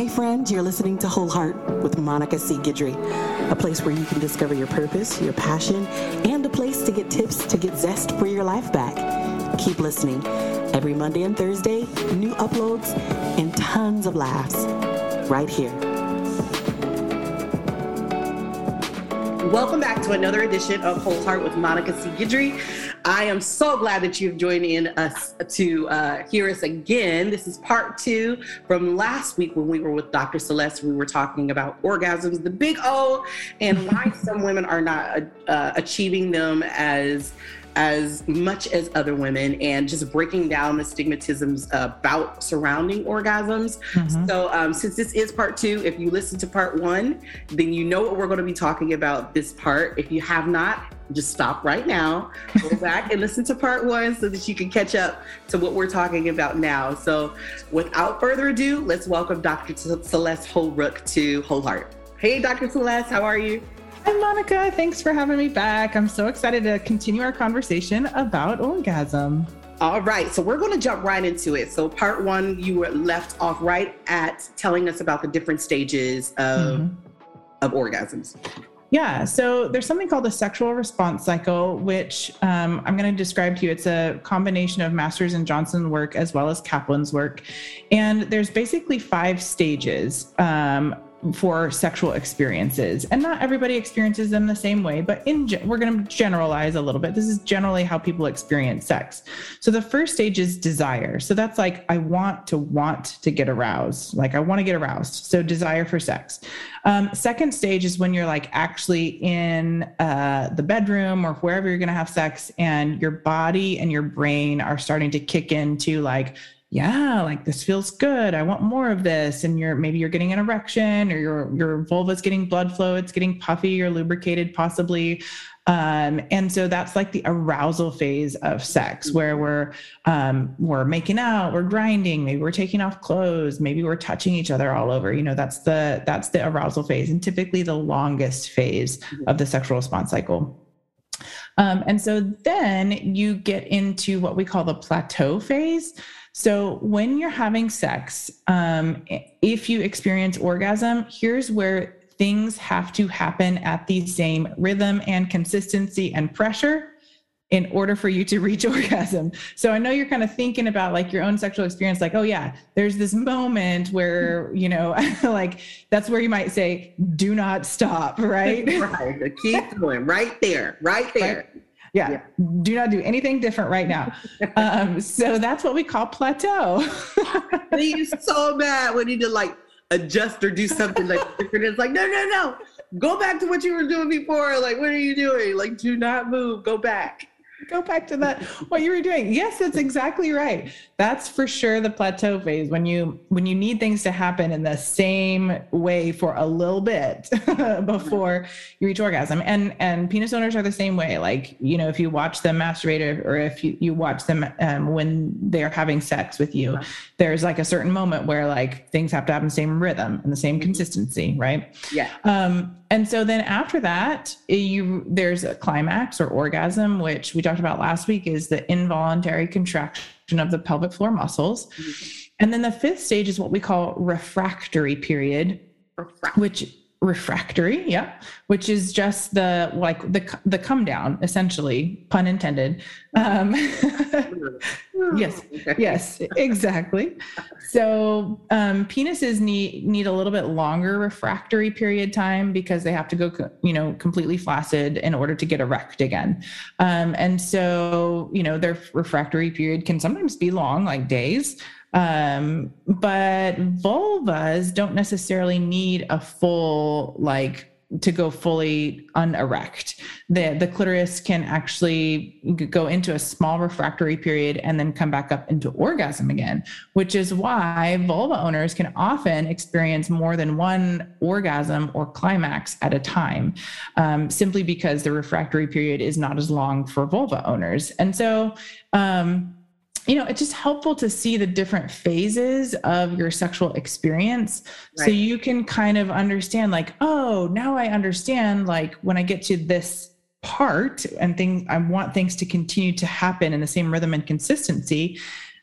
Hey, friend, you're listening to Whole Heart with Monica C. Guidry, a place where you can discover your purpose, your passion, and a place to get tips to get zest for your life back. Keep listening. Every Monday and Thursday, new uploads and tons of laughs right here. Welcome back to another edition of Whole Heart with Monica C. I am so glad that you've joined in us to uh, hear us again. This is part two from last week when we were with Dr. Celeste. We were talking about orgasms, the big O, and why some women are not uh, achieving them as as much as other women and just breaking down the stigmatisms about surrounding orgasms. Mm-hmm. So, um, since this is part two, if you listen to part one, then you know what we're going to be talking about this part. If you have not, just stop right now, go back and listen to part one so that you can catch up to what we're talking about now. So, without further ado, let's welcome Dr. Celeste Holbrook to Whole Heart. Hey, Dr. Celeste, how are you? Hi, Monica. Thanks for having me back. I'm so excited to continue our conversation about orgasm. All right, so we're going to jump right into it. So, part one, you were left off right at telling us about the different stages of, mm-hmm. of orgasms. Yeah, so there's something called the sexual response cycle, which um, I'm going to describe to you. It's a combination of Masters and Johnson work as well as Kaplan's work. And there's basically five stages. Um, for sexual experiences. And not everybody experiences them the same way but in we're going to generalize a little bit. This is generally how people experience sex. So the first stage is desire. So that's like i want to want to get aroused. Like i want to get aroused. So desire for sex. Um, second stage is when you're like actually in uh, the bedroom or wherever you're going to have sex and your body and your brain are starting to kick into like yeah, like this feels good. I want more of this. And you're maybe you're getting an erection or your your vulva's getting blood flow, it's getting puffy or lubricated, possibly. Um, and so that's like the arousal phase of sex where we're um, we're making out, we're grinding, maybe we're taking off clothes, maybe we're touching each other all over. You know, that's the that's the arousal phase and typically the longest phase of the sexual response cycle. Um, and so then you get into what we call the plateau phase. So, when you're having sex, um, if you experience orgasm, here's where things have to happen at the same rhythm and consistency and pressure in order for you to reach orgasm. So I know you're kind of thinking about like your own sexual experience, like, oh yeah, there's this moment where, you know, like that's where you might say, do not stop, right? right. Keep going right there, right there. Right? Yeah. yeah. Do not do anything different right now. um, so that's what we call plateau. He's so mad when he did like adjust or do something like different. It's like, no, no, no. Go back to what you were doing before. Like, what are you doing? Like, do not move. Go back go back to that what you were doing. Yes that's exactly right. That's for sure the plateau phase when you when you need things to happen in the same way for a little bit before you reach orgasm. And and penis owners are the same way. Like you know if you watch them masturbate or if you, you watch them um, when they're having sex with you there's like a certain moment where like things have to have the same rhythm and the same mm-hmm. consistency right? Yeah. Um and so then after that you there's a climax or orgasm which we talked about last week is the involuntary contraction of the pelvic floor muscles mm-hmm. and then the fifth stage is what we call refractory period refractory. which refractory yeah which is just the like the the come down essentially pun intended. Um yes yes exactly. So um penises need need a little bit longer refractory period time because they have to go you know completely flaccid in order to get erect again. Um and so you know their refractory period can sometimes be long like days um, but vulvas don't necessarily need a full like to go fully unerect. The the clitoris can actually go into a small refractory period and then come back up into orgasm again, which is why vulva owners can often experience more than one orgasm or climax at a time, um, simply because the refractory period is not as long for vulva owners. And so um, you know, it's just helpful to see the different phases of your sexual experience right. so you can kind of understand, like, oh, now I understand, like, when I get to this part and things, I want things to continue to happen in the same rhythm and consistency.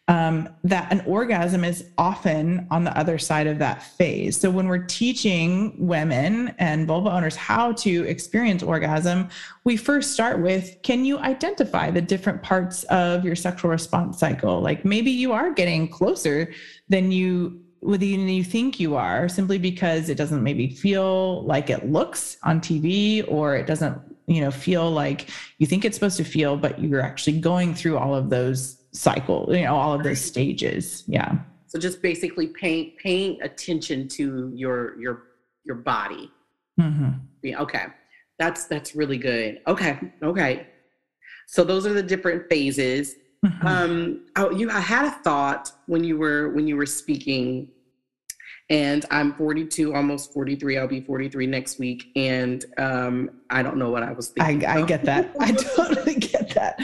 Um, that an orgasm is often on the other side of that phase. So when we're teaching women and vulva owners how to experience orgasm, we first start with can you identify the different parts of your sexual response cycle? Like maybe you are getting closer than you than you think you are simply because it doesn't maybe feel like it looks on TV or it doesn't you know feel like you think it's supposed to feel but you're actually going through all of those cycle, you know, all of those stages. Yeah. So just basically paying paying attention to your your your body. Mm-hmm. Yeah, okay. That's that's really good. Okay. Okay. So those are the different phases. Mm-hmm. Um, oh, you I had a thought when you were when you were speaking and I'm 42, almost 43. I'll be 43 next week, and um, I don't know what I was thinking. I, I get that. I totally get that.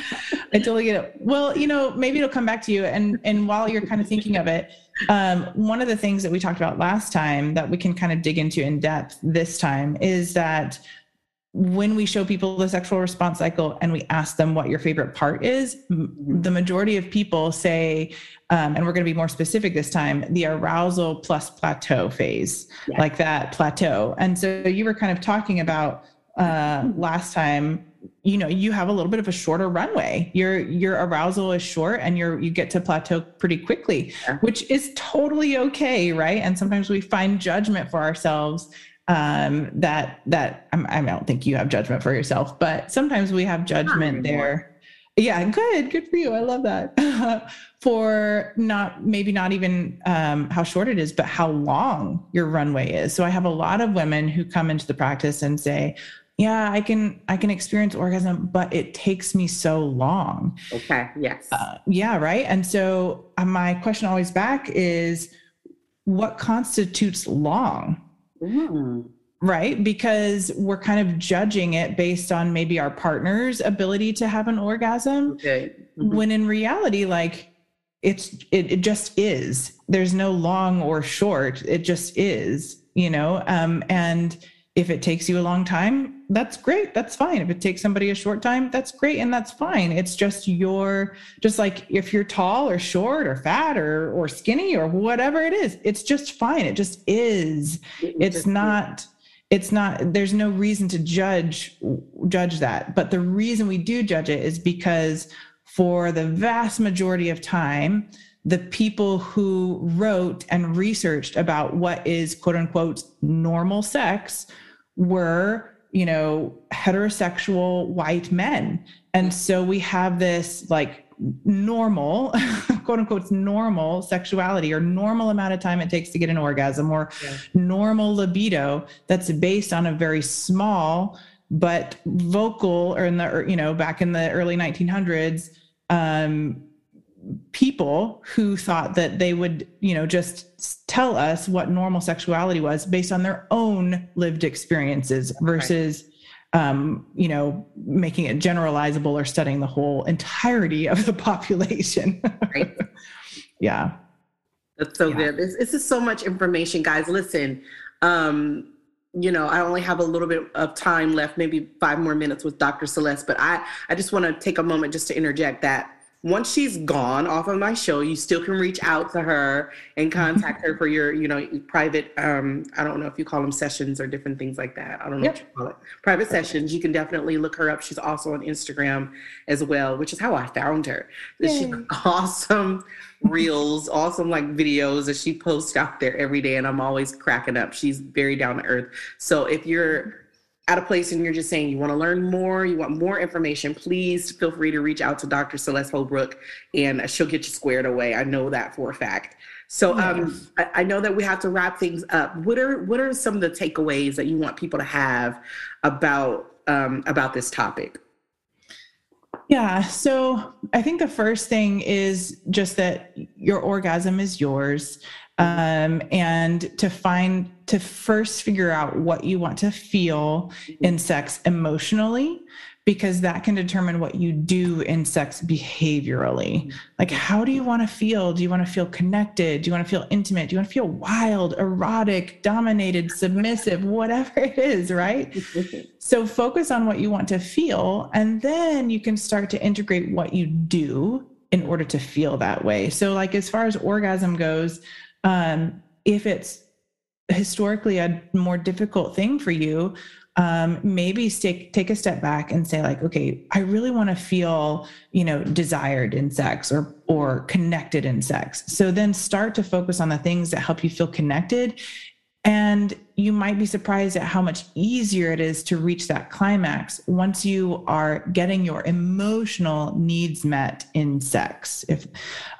I totally get it. Well, you know, maybe it'll come back to you. And and while you're kind of thinking of it, um, one of the things that we talked about last time that we can kind of dig into in depth this time is that when we show people the sexual response cycle and we ask them what your favorite part is, the majority of people say, um, and we're going to be more specific this time, the arousal plus plateau phase, yeah. like that plateau. And so you were kind of talking about uh, last time you know you have a little bit of a shorter runway. Your your arousal is short and you're you get to plateau pretty quickly yeah. which is totally okay right? And sometimes we find judgment for ourselves um that that I'm, i don't think you have judgment for yourself but sometimes we have judgment there. Yeah good good for you. I love that. For not maybe not even um, how short it is but how long your runway is. So i have a lot of women who come into the practice and say yeah i can i can experience orgasm but it takes me so long. Okay yes. Uh, yeah right? And so uh, my question always back is what constitutes long? Mm. right? Because we're kind of judging it based on maybe our partner's ability to have an orgasm okay. mm-hmm. when in reality like it's it, it just is. There's no long or short. It just is you know? Um and if it takes you a long time, that's great. That's fine. If it takes somebody a short time, that's great. And that's fine. It's just your, just like if you're tall or short or fat or, or skinny or whatever it is, it's just fine. It just is. It's not, it's not, there's no reason to judge, judge that. But the reason we do judge it is because for the vast majority of time, the people who wrote and researched about what is quote unquote normal sex were you know heterosexual white men and so we have this like normal quote unquote normal sexuality or normal amount of time it takes to get an orgasm or yeah. normal libido that's based on a very small but vocal or in the you know back in the early 1900s um people who thought that they would, you know, just tell us what normal sexuality was based on their own lived experiences versus right. um, you know, making it generalizable or studying the whole entirety of the population. right. yeah. That's so yeah. good. This, this is so much information, guys. Listen, um, you know, I only have a little bit of time left, maybe five more minutes with Dr. Celeste, but I, I just want to take a moment just to interject that once she's gone off of my show, you still can reach out to her and contact her for your, you know, private. Um, I don't know if you call them sessions or different things like that. I don't know yep. what you call it. Private sessions. You can definitely look her up. She's also on Instagram as well, which is how I found her. She awesome reels, awesome like videos that she posts out there every day, and I'm always cracking up. She's very down to earth. So if you're at a place and you're just saying you want to learn more, you want more information, please feel free to reach out to Dr. Celeste Holbrook and she'll get you squared away. I know that for a fact. So um, I, I, know that we have to wrap things up. What are what are some of the takeaways that you want people to have about um, about this topic? Yeah. So I think the first thing is just that your orgasm is yours um, and to find to first figure out what you want to feel in sex emotionally because that can determine what you do in sex behaviorally. Like, how do you want to feel? Do you want to feel connected? Do you want to feel intimate? Do you want to feel wild, erotic, dominated, submissive, whatever it is, right? so, focus on what you want to feel, and then you can start to integrate what you do in order to feel that way. So, like as far as orgasm goes, um, if it's historically a more difficult thing for you, um, maybe take take a step back and say like, okay, I really want to feel, you know, desired in sex or or connected in sex. So then start to focus on the things that help you feel connected and you might be surprised at how much easier it is to reach that climax once you are getting your emotional needs met in sex. If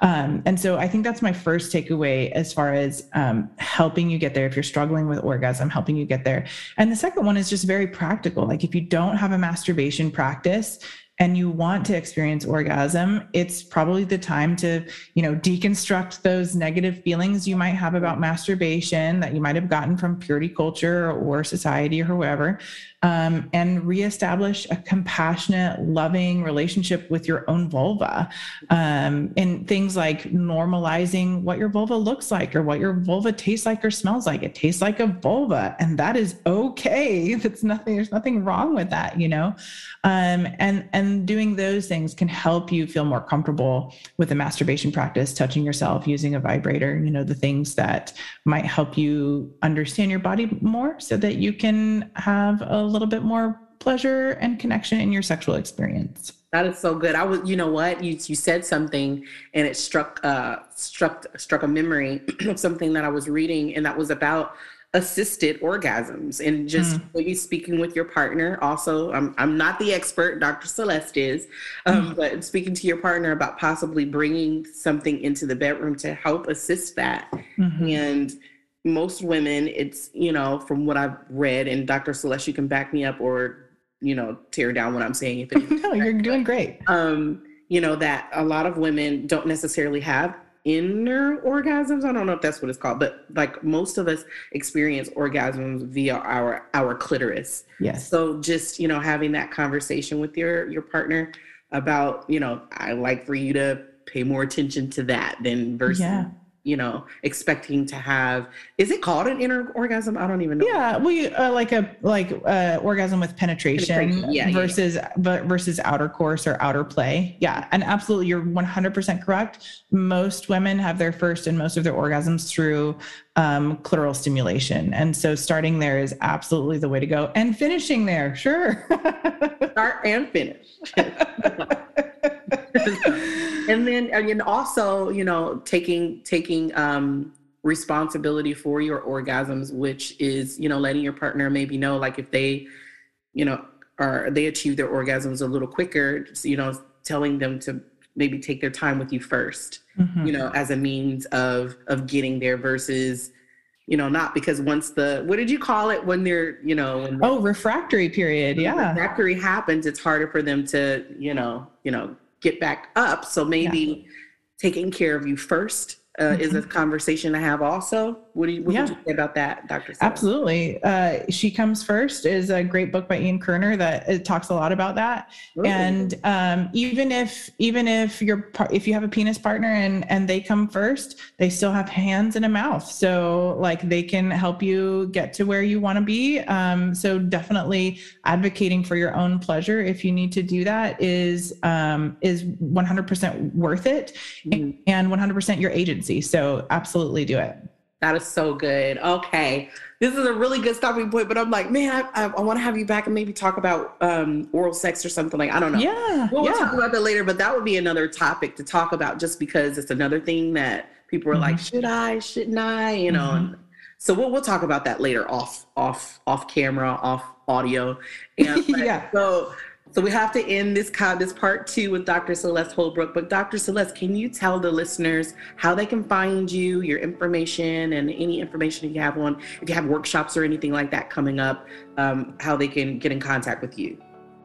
um, and so I think that's my first takeaway as far as um, helping you get there. If you're struggling with orgasm, helping you get there. And the second one is just very practical. Like if you don't have a masturbation practice, and you want to experience orgasm it's probably the time to you know deconstruct those negative feelings you might have about masturbation that you might have gotten from purity culture or society or whoever um, and reestablish a compassionate, loving relationship with your own vulva. Um, and things like normalizing what your vulva looks like or what your vulva tastes like or smells like. It tastes like a vulva, and that is okay. That's nothing. There's nothing wrong with that, you know. Um, and and doing those things can help you feel more comfortable with the masturbation practice, touching yourself, using a vibrator. You know, the things that might help you understand your body more, so that you can have a little bit more pleasure and connection in your sexual experience. That is so good. I was, you know what, you you said something, and it struck uh struck struck a memory of something that I was reading, and that was about assisted orgasms and just mm. maybe speaking with your partner. Also, I'm I'm not the expert, Dr. Celeste is, um, mm. but speaking to your partner about possibly bringing something into the bedroom to help assist that, mm-hmm. and most women, it's, you know, from what I've read, and Dr. Celeste, you can back me up or, you know, tear down what I'm saying. If it no, you're doing great. Um, you know, that a lot of women don't necessarily have inner orgasms. I don't know if that's what it's called, but like most of us experience orgasms via our our clitoris. Yes. So just, you know, having that conversation with your your partner about, you know, I like for you to pay more attention to that than versus yeah you know, expecting to have. Is it called an inner orgasm? I don't even know. Yeah, we uh, like a like uh, orgasm with penetration, penetration. Yeah, versus yeah. but versus outer course or outer play. Yeah, and absolutely, you're 100% correct. Most women have their first and most of their orgasms through um, clitoral stimulation, and so starting there is absolutely the way to go, and finishing there, sure. Start and finish. and then and also you know taking taking um responsibility for your orgasms which is you know letting your partner maybe know like if they you know are they achieve their orgasms a little quicker you know telling them to maybe take their time with you 1st mm-hmm. you know as a means of of getting there versus you know not because once the what did you call it when they're you know when oh refractory period yeah refractory happens it's harder for them to you know you know get back up. So maybe yeah. taking care of you first uh, mm-hmm. is a mm-hmm. conversation to have also. What do you, what yeah. would you say about that, Dr. Absolutely. Uh, she Comes First is a great book by Ian Kerner that it talks a lot about that. Ooh. And um, even if even if you're if you have a penis partner and and they come first, they still have hands and a mouth. So like they can help you get to where you want to be. Um, so definitely advocating for your own pleasure if you need to do that is um, is 100% worth it mm. and 100% your agency. So absolutely do it. That is so good. Okay. This is a really good stopping point, but I'm like, man, I, I, I want to have you back and maybe talk about um, oral sex or something like, I don't know. Yeah. We'll, yeah. talk about that later, but that would be another topic to talk about just because it's another thing that people are mm-hmm. like, should I, shouldn't I, you know? Mm-hmm. So we'll, we'll talk about that later off, off, off camera, off audio. And yeah. So so we have to end this this part two with Dr. Celeste Holbrook. But Dr. Celeste, can you tell the listeners how they can find you, your information, and any information you have on, if you have workshops or anything like that coming up, um, how they can get in contact with you?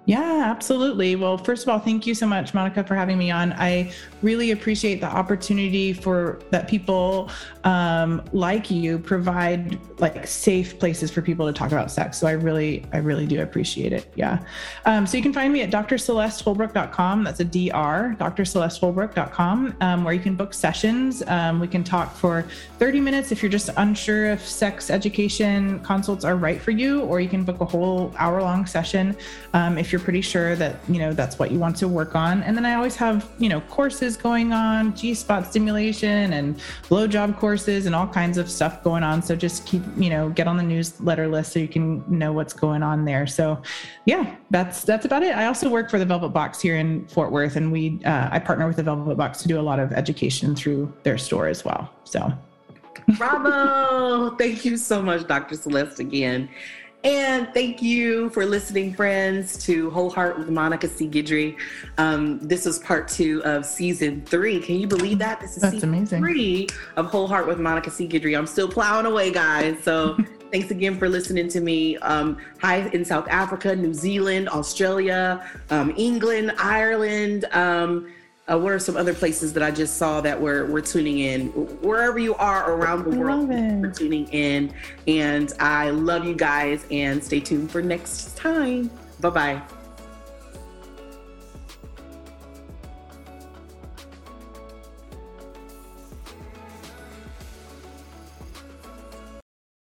Yeah, absolutely. Well, first of all, thank you so much, Monica, for having me on. I really appreciate the opportunity for that people um, like you provide like safe places for people to talk about sex. So I really, I really do appreciate it. Yeah. Um, so you can find me at drcelesteholbrook.com. That's a DR, drcelesteholbrook.com, um, where you can book sessions. Um, we can talk for 30 minutes if you're just unsure if sex education consults are right for you, or you can book a whole hour long session um, if you're you're pretty sure that, you know, that's what you want to work on. And then I always have, you know, courses going on, G spot stimulation and blowjob courses and all kinds of stuff going on. So just keep, you know, get on the newsletter list so you can know what's going on there. So yeah, that's that's about it. I also work for the Velvet Box here in Fort Worth and we uh, I partner with the Velvet Box to do a lot of education through their store as well. So Bravo. Thank you so much, Dr. Celeste, again. And thank you for listening, friends, to Whole Heart with Monica C. Guidry. Um, this was part two of season three. Can you believe that? This is That's season amazing. three of Whole Heart with Monica C. Guidry. I'm still plowing away, guys. So thanks again for listening to me. Um, hi in South Africa, New Zealand, Australia, um, England, Ireland. Um, uh, what are some other places that I just saw that we're, we're tuning in? Wherever you are around the world, for tuning in. And I love you guys and stay tuned for next time. Bye bye.